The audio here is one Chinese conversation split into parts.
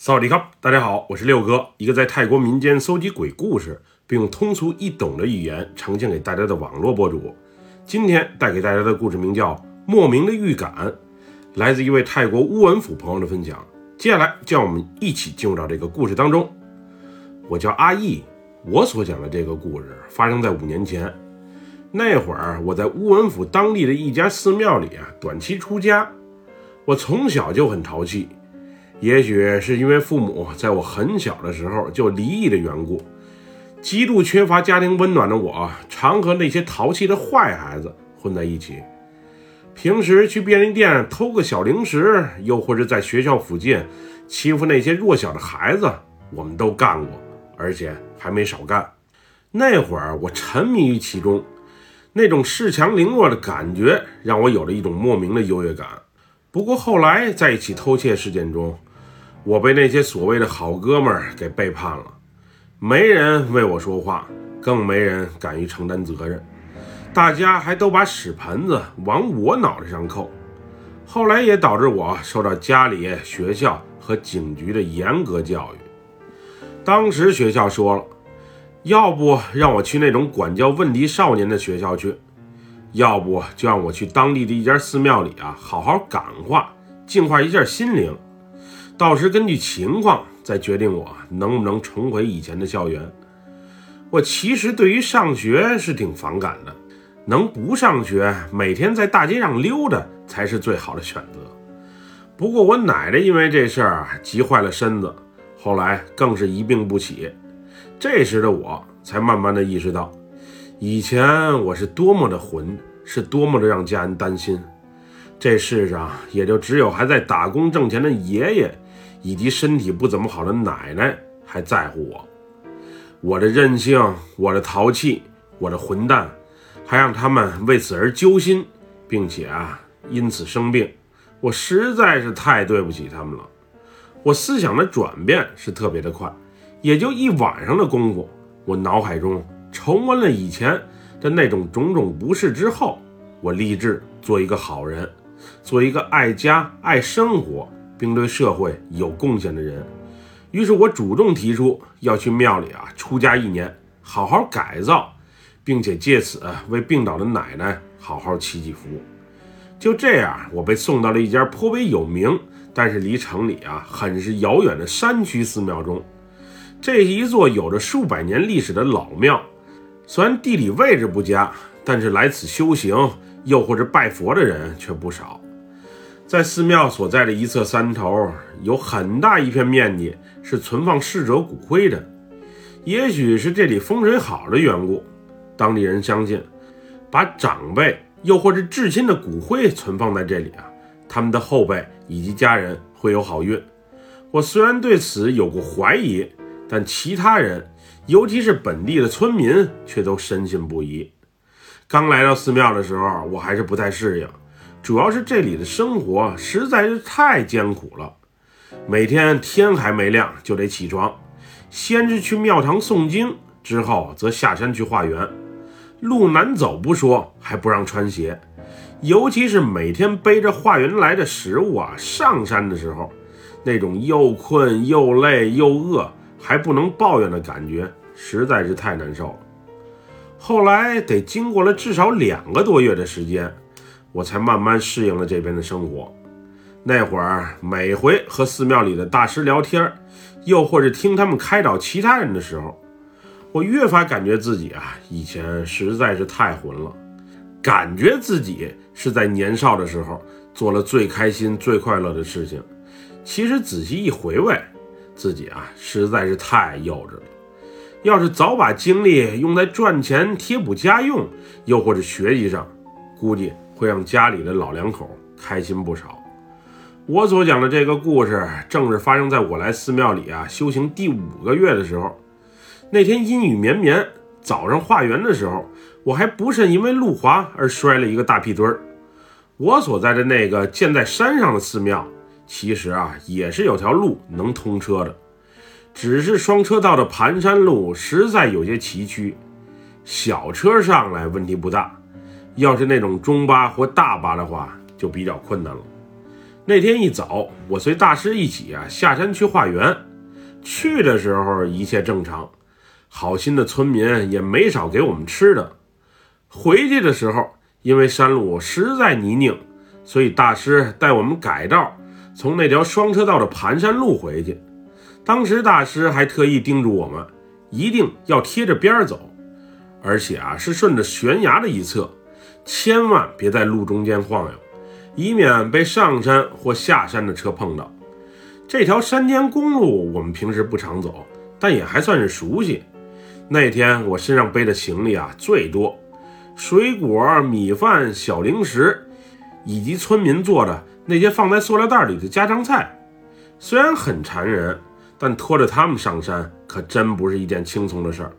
萨瓦迪卡，大家好，我是六哥，一个在泰国民间搜集鬼故事，并用通俗易懂的语言呈现给大家的网络博主。今天带给大家的故事名叫《莫名的预感》，来自一位泰国乌文府朋友的分享。接下来，叫我们一起进入到这个故事当中。我叫阿义，我所讲的这个故事发生在五年前。那会儿，我在乌文府当地的一家寺庙里啊，短期出家。我从小就很淘气。也许是因为父母在我很小的时候就离异的缘故，极度缺乏家庭温暖的我，常和那些淘气的坏孩子混在一起。平时去便利店偷个小零食，又或者在学校附近欺负那些弱小的孩子，我们都干过，而且还没少干。那会儿我沉迷于其中，那种恃强凌弱的感觉让我有了一种莫名的优越感。不过后来在一起偷窃事件中，我被那些所谓的好哥们儿给背叛了，没人为我说话，更没人敢于承担责任，大家还都把屎盆子往我脑袋上扣。后来也导致我受到家里、学校和警局的严格教育。当时学校说了，要不让我去那种管教问题少年的学校去，要不就让我去当地的一家寺庙里啊，好好感化、净化一下心灵。到时根据情况再决定我能不能重回以前的校园。我其实对于上学是挺反感的，能不上学，每天在大街上溜达才是最好的选择。不过我奶奶因为这事儿急坏了身子，后来更是一病不起。这时的我才慢慢的意识到，以前我是多么的混，是多么的让家人担心。这世上也就只有还在打工挣钱的爷爷。以及身体不怎么好的奶奶还在乎我，我的任性，我的淘气，我的混蛋，还让他们为此而揪心，并且啊因此生病，我实在是太对不起他们了。我思想的转变是特别的快，也就一晚上的功夫，我脑海中重温了以前的那种种种不适之后，我立志做一个好人，做一个爱家爱生活。并对社会有贡献的人，于是我主动提出要去庙里啊出家一年，好好改造，并且借此为病倒的奶奶好好祈祈福。就这样，我被送到了一家颇为有名，但是离城里啊很是遥远的山区寺庙中。这一座有着数百年历史的老庙，虽然地理位置不佳，但是来此修行又或者拜佛的人却不少。在寺庙所在的一侧山头，有很大一片面积是存放逝者骨灰的。也许是这里风水好的缘故，当地人相信，把长辈又或者至亲的骨灰存放在这里啊，他们的后辈以及家人会有好运。我虽然对此有过怀疑，但其他人，尤其是本地的村民，却都深信不疑。刚来到寺庙的时候，我还是不太适应。主要是这里的生活实在是太艰苦了，每天天还没亮就得起床，先是去庙堂诵经，之后则下山去化缘。路难走不说，还不让穿鞋，尤其是每天背着化缘来的食物啊，上山的时候，那种又困又累又饿还不能抱怨的感觉，实在是太难受了。后来得经过了至少两个多月的时间。我才慢慢适应了这边的生活。那会儿，每回和寺庙里的大师聊天，又或者听他们开导其他人的时候，我越发感觉自己啊，以前实在是太混了，感觉自己是在年少的时候做了最开心、最快乐的事情。其实仔细一回味，自己啊，实在是太幼稚了。要是早把精力用在赚钱、贴补家用，又或者学习上，估计……会让家里的老两口开心不少。我所讲的这个故事，正是发生在我来寺庙里啊修行第五个月的时候。那天阴雨绵绵，早上化缘的时候，我还不慎因为路滑而摔了一个大屁墩儿。我所在的那个建在山上的寺庙，其实啊也是有条路能通车的，只是双车道的盘山路实在有些崎岖，小车上来问题不大。要是那种中巴或大巴的话，就比较困难了。那天一早，我随大师一起啊下山去化缘。去的时候一切正常，好心的村民也没少给我们吃的。回去的时候，因为山路实在泥泞，所以大师带我们改道，从那条双车道的盘山路回去。当时大师还特意叮嘱我们，一定要贴着边走，而且啊是顺着悬崖的一侧，千万别在路中间晃悠，以免被上山或下山的车碰到。这条山间公路我们平时不常走，但也还算是熟悉。那天我身上背的行李啊最多，水果、米饭、小零食，以及村民做的那些放在塑料袋里的家常菜。虽然很馋人，但拖着他们上山可真不是一件轻松的事儿。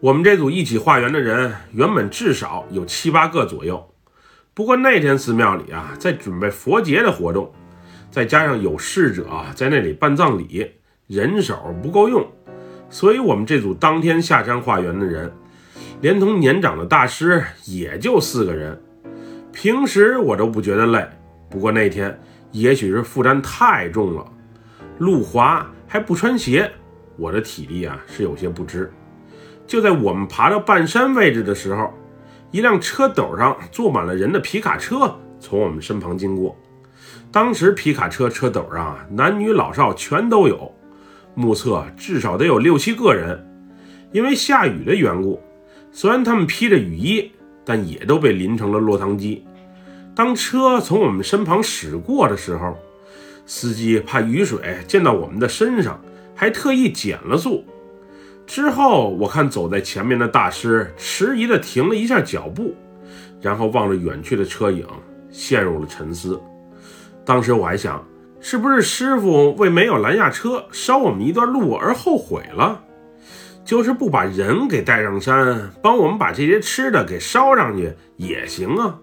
我们这组一起化缘的人原本至少有七八个左右，不过那天寺庙里啊在准备佛节的活动。再加上有逝者在那里办葬礼，人手不够用，所以我们这组当天下山化缘的人，连同年长的大师也就四个人。平时我都不觉得累，不过那天也许是负担太重了，路滑还不穿鞋，我的体力啊是有些不支。就在我们爬到半山位置的时候，一辆车斗上坐满了人的皮卡车从我们身旁经过。当时皮卡车车斗上啊，男女老少全都有，目测至少得有六七个人。因为下雨的缘故，虽然他们披着雨衣，但也都被淋成了落汤鸡。当车从我们身旁驶过的时候，司机怕雨水溅到我们的身上，还特意减了速。之后我看走在前面的大师迟疑地停了一下脚步，然后望着远去的车影，陷入了沉思。当时我还想，是不是师傅为没有拦下车捎我们一段路而后悔了？就是不把人给带上山，帮我们把这些吃的给捎上去也行啊。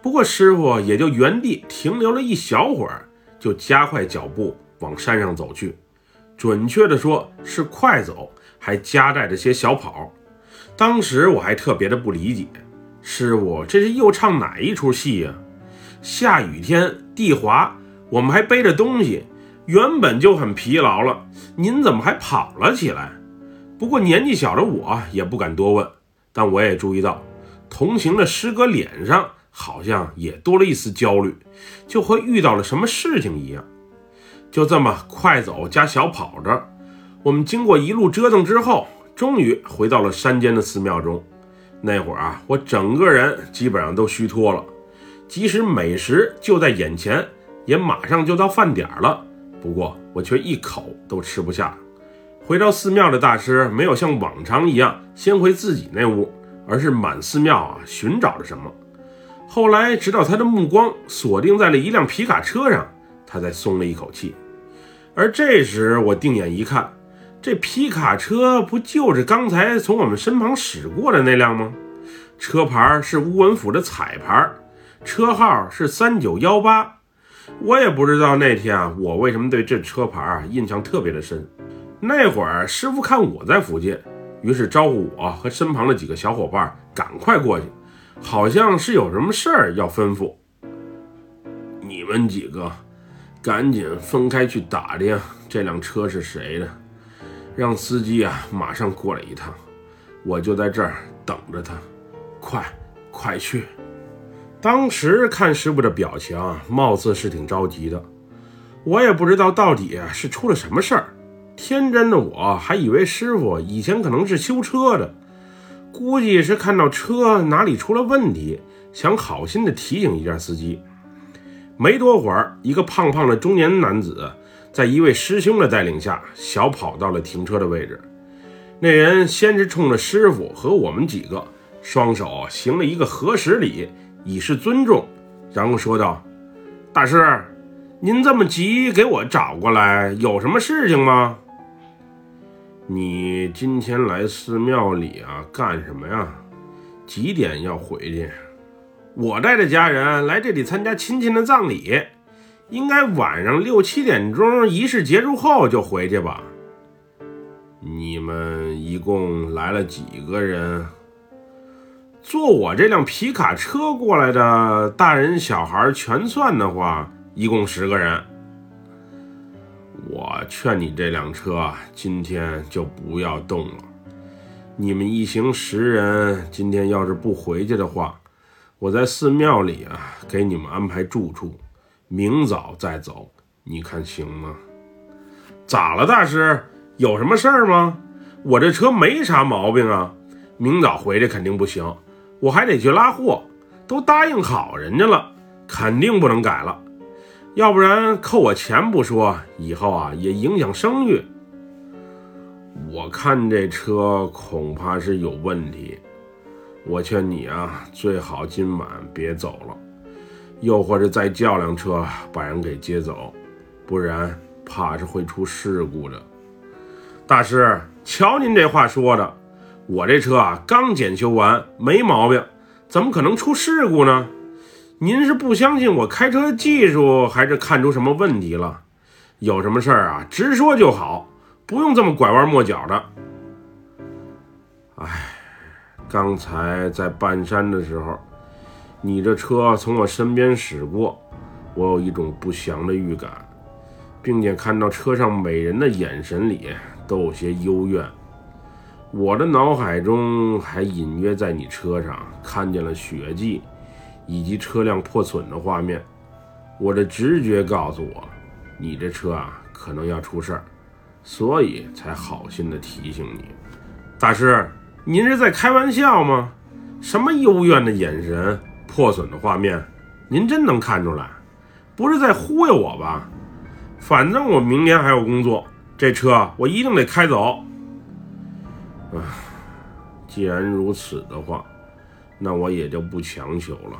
不过师傅也就原地停留了一小会儿，就加快脚步往山上走去。准确的说是快走，还夹带着些小跑。当时我还特别的不理解，师傅这是又唱哪一出戏呀？下雨天地滑，我们还背着东西，原本就很疲劳了，您怎么还跑了起来？不过年纪小的我也不敢多问，但我也注意到，同行的师哥脸上好像也多了一丝焦虑，就和遇到了什么事情一样。就这么快走加小跑着，我们经过一路折腾之后，终于回到了山间的寺庙中。那会儿啊，我整个人基本上都虚脱了。即使美食就在眼前，也马上就到饭点了。不过我却一口都吃不下。回到寺庙的大师没有像往常一样先回自己那屋，而是满寺庙啊寻找着什么。后来直到他的目光锁定在了一辆皮卡车上，他才松了一口气。而这时我定眼一看，这皮卡车不就是刚才从我们身旁驶过的那辆吗？车牌是乌文府的彩牌。车号是三九幺八，我也不知道那天啊，我为什么对这车牌印象特别的深。那会儿师傅看我在附近，于是招呼我和身旁的几个小伙伴赶快过去，好像是有什么事儿要吩咐。你们几个赶紧分开去打听这辆车是谁的，让司机啊马上过来一趟，我就在这儿等着他。快，快去！当时看师傅的表情，貌似是挺着急的。我也不知道到底是出了什么事儿。天真的我还以为师傅以前可能是修车的，估计是看到车哪里出了问题，想好心的提醒一下司机。没多会儿，一个胖胖的中年男子在一位师兄的带领下，小跑到了停车的位置。那人先是冲着师傅和我们几个，双手行了一个合十礼。以示尊重，然后说道：“大师，您这么急给我找过来，有什么事情吗？你今天来寺庙里啊，干什么呀？几点要回去？我带着家人来这里参加亲戚的葬礼，应该晚上六七点钟仪式结束后就回去吧。你们一共来了几个人？”坐我这辆皮卡车过来的大人小孩全算的话，一共十个人。我劝你这辆车今天就不要动了。你们一行十人，今天要是不回去的话，我在寺庙里啊给你们安排住处，明早再走，你看行吗？咋了，大师？有什么事儿吗？我这车没啥毛病啊，明早回去肯定不行，我还得去拉货，都答应好人家了，肯定不能改了。要不然扣我钱不说，以后啊也影响声誉。我看这车恐怕是有问题，我劝你啊，最好今晚别走了，又或者再叫辆车把人给接走，不然怕是会出事故的。大师，瞧您这话说的，我这车啊刚检修完，没毛病，怎么可能出事故呢？您是不相信我开车技术，还是看出什么问题了？有什么事儿啊，直说就好，不用这么拐弯抹角的。哎，刚才在半山的时候，你这车从我身边驶过，我有一种不祥的预感，并且看到车上美人的眼神里都有些幽怨。我的脑海中还隐约在你车上看见了血迹。以及车辆破损的画面，我的直觉告诉我，你这车啊可能要出事儿，所以才好心的提醒你。大师，您是在开玩笑吗？什么幽怨的眼神，破损的画面，您真能看出来？不是在忽悠我吧？反正我明天还有工作，这车我一定得开走。啊，既然如此的话，那我也就不强求了。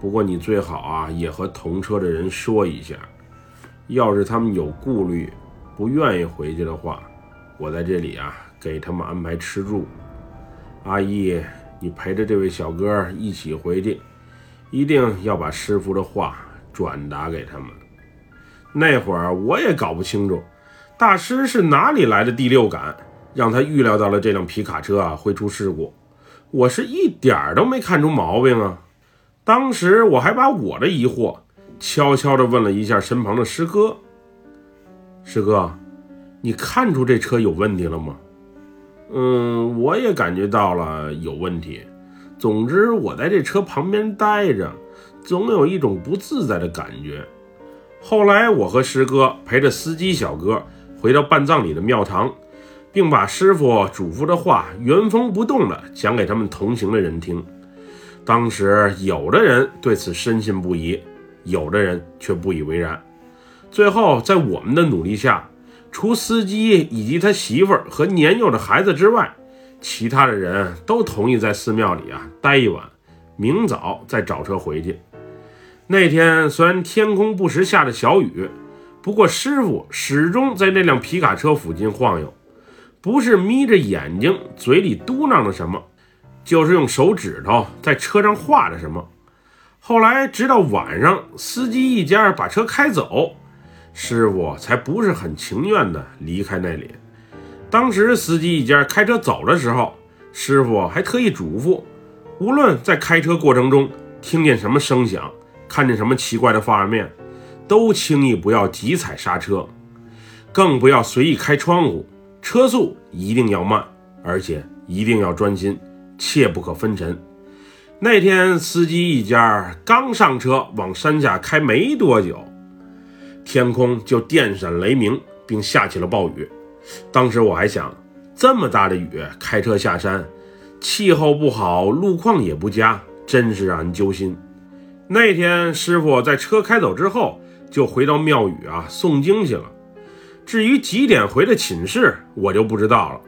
不过你最好啊，也和同车的人说一下，要是他们有顾虑，不愿意回去的话，我在这里啊给他们安排吃住。阿姨，你陪着这位小哥一起回去，一定要把师傅的话转达给他们。那会儿我也搞不清楚，大师是哪里来的第六感，让他预料到了这辆皮卡车啊会出事故。我是一点儿都没看出毛病啊。当时我还把我的疑惑悄悄地问了一下身旁的师哥：“师哥，你看出这车有问题了吗？”“嗯，我也感觉到了有问题。总之，我在这车旁边待着，总有一种不自在的感觉。后来，我和师哥陪着司机小哥回到办葬礼的庙堂，并把师傅嘱咐的话原封不动地讲给他们同行的人听。”当时有的人对此深信不疑，有的人却不以为然。最后，在我们的努力下，除司机以及他媳妇儿和年幼的孩子之外，其他的人都同意在寺庙里啊待一晚，明早再找车回去。那天虽然天空不时下着小雨，不过师傅始终在那辆皮卡车附近晃悠，不是眯着眼睛，嘴里嘟囔着什么。就是用手指头在车上画着什么。后来直到晚上，司机一家把车开走，师傅才不是很情愿的离开那里。当时司机一家开车走的时候，师傅还特意嘱咐，无论在开车过程中听见什么声响，看见什么奇怪的画面，都轻易不要急踩刹车，更不要随意开窗户，车速一定要慢，而且一定要专心。切不可分神。那天司机一家刚上车往山下开没多久，天空就电闪雷鸣，并下起了暴雨。当时我还想，这么大的雨，开车下山，气候不好，路况也不佳，真是让人揪心。那天师傅在车开走之后，就回到庙宇啊诵经去了。至于几点回的寝室，我就不知道了。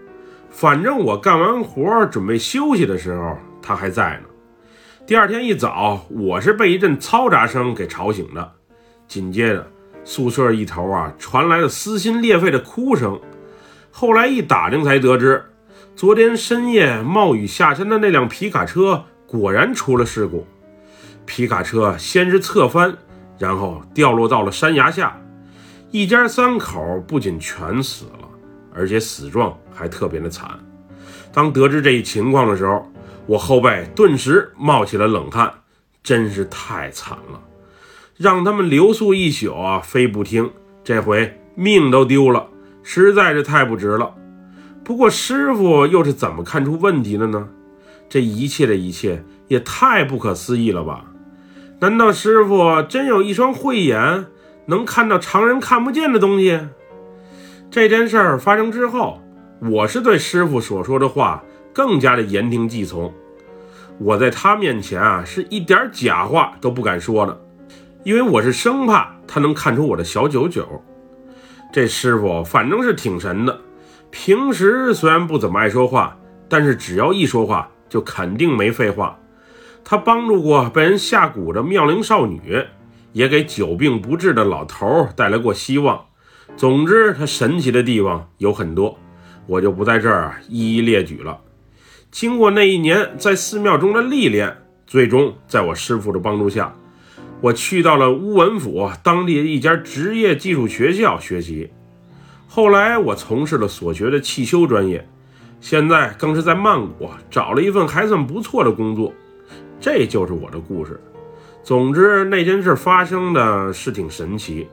反正我干完活准备休息的时候，他还在呢。第二天一早，我是被一阵嘈杂声给吵醒的。紧接着，宿舍一头啊传来了撕心裂肺的哭声。后来一打听才得知，昨天深夜冒雨下山的那辆皮卡车果然出了事故。皮卡车先是侧翻，然后掉落到了山崖下，一家三口不仅全死了。而且死状还特别的惨。当得知这一情况的时候，我后背顿时冒起了冷汗，真是太惨了。让他们留宿一宿啊，非不听，这回命都丢了，实在是太不值了。不过师傅又是怎么看出问题的呢？这一切的一切也太不可思议了吧？难道师傅真有一双慧眼，能看到常人看不见的东西？这件事儿发生之后，我是对师傅所说的话更加的言听计从。我在他面前啊，是一点假话都不敢说的，因为我是生怕他能看出我的小九九。这师傅反正是挺神的，平时虽然不怎么爱说话，但是只要一说话，就肯定没废话。他帮助过被人下蛊的妙龄少女，也给久病不治的老头带来过希望。总之，他神奇的地方有很多，我就不在这儿一一列举了。经过那一年在寺庙中的历练，最终在我师傅的帮助下，我去到了乌文府当地的一家职业技术学校学习。后来，我从事了所学的汽修专业。现在更是在曼谷找了一份还算不错的工作，这就是我的故事。总之，那件事发生的是挺神奇，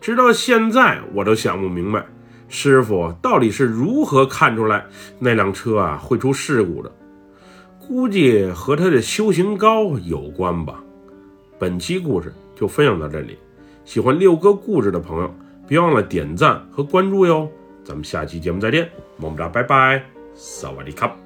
直到现在我都想不明白，师傅到底是如何看出来那辆车啊会出事故的。估计和他的修行高有关吧。本期故事就分享到这里。喜欢六哥故事的朋友别忘了点赞和关注哟。咱们下期节目再见么么哒拜拜萨瓦迪卡。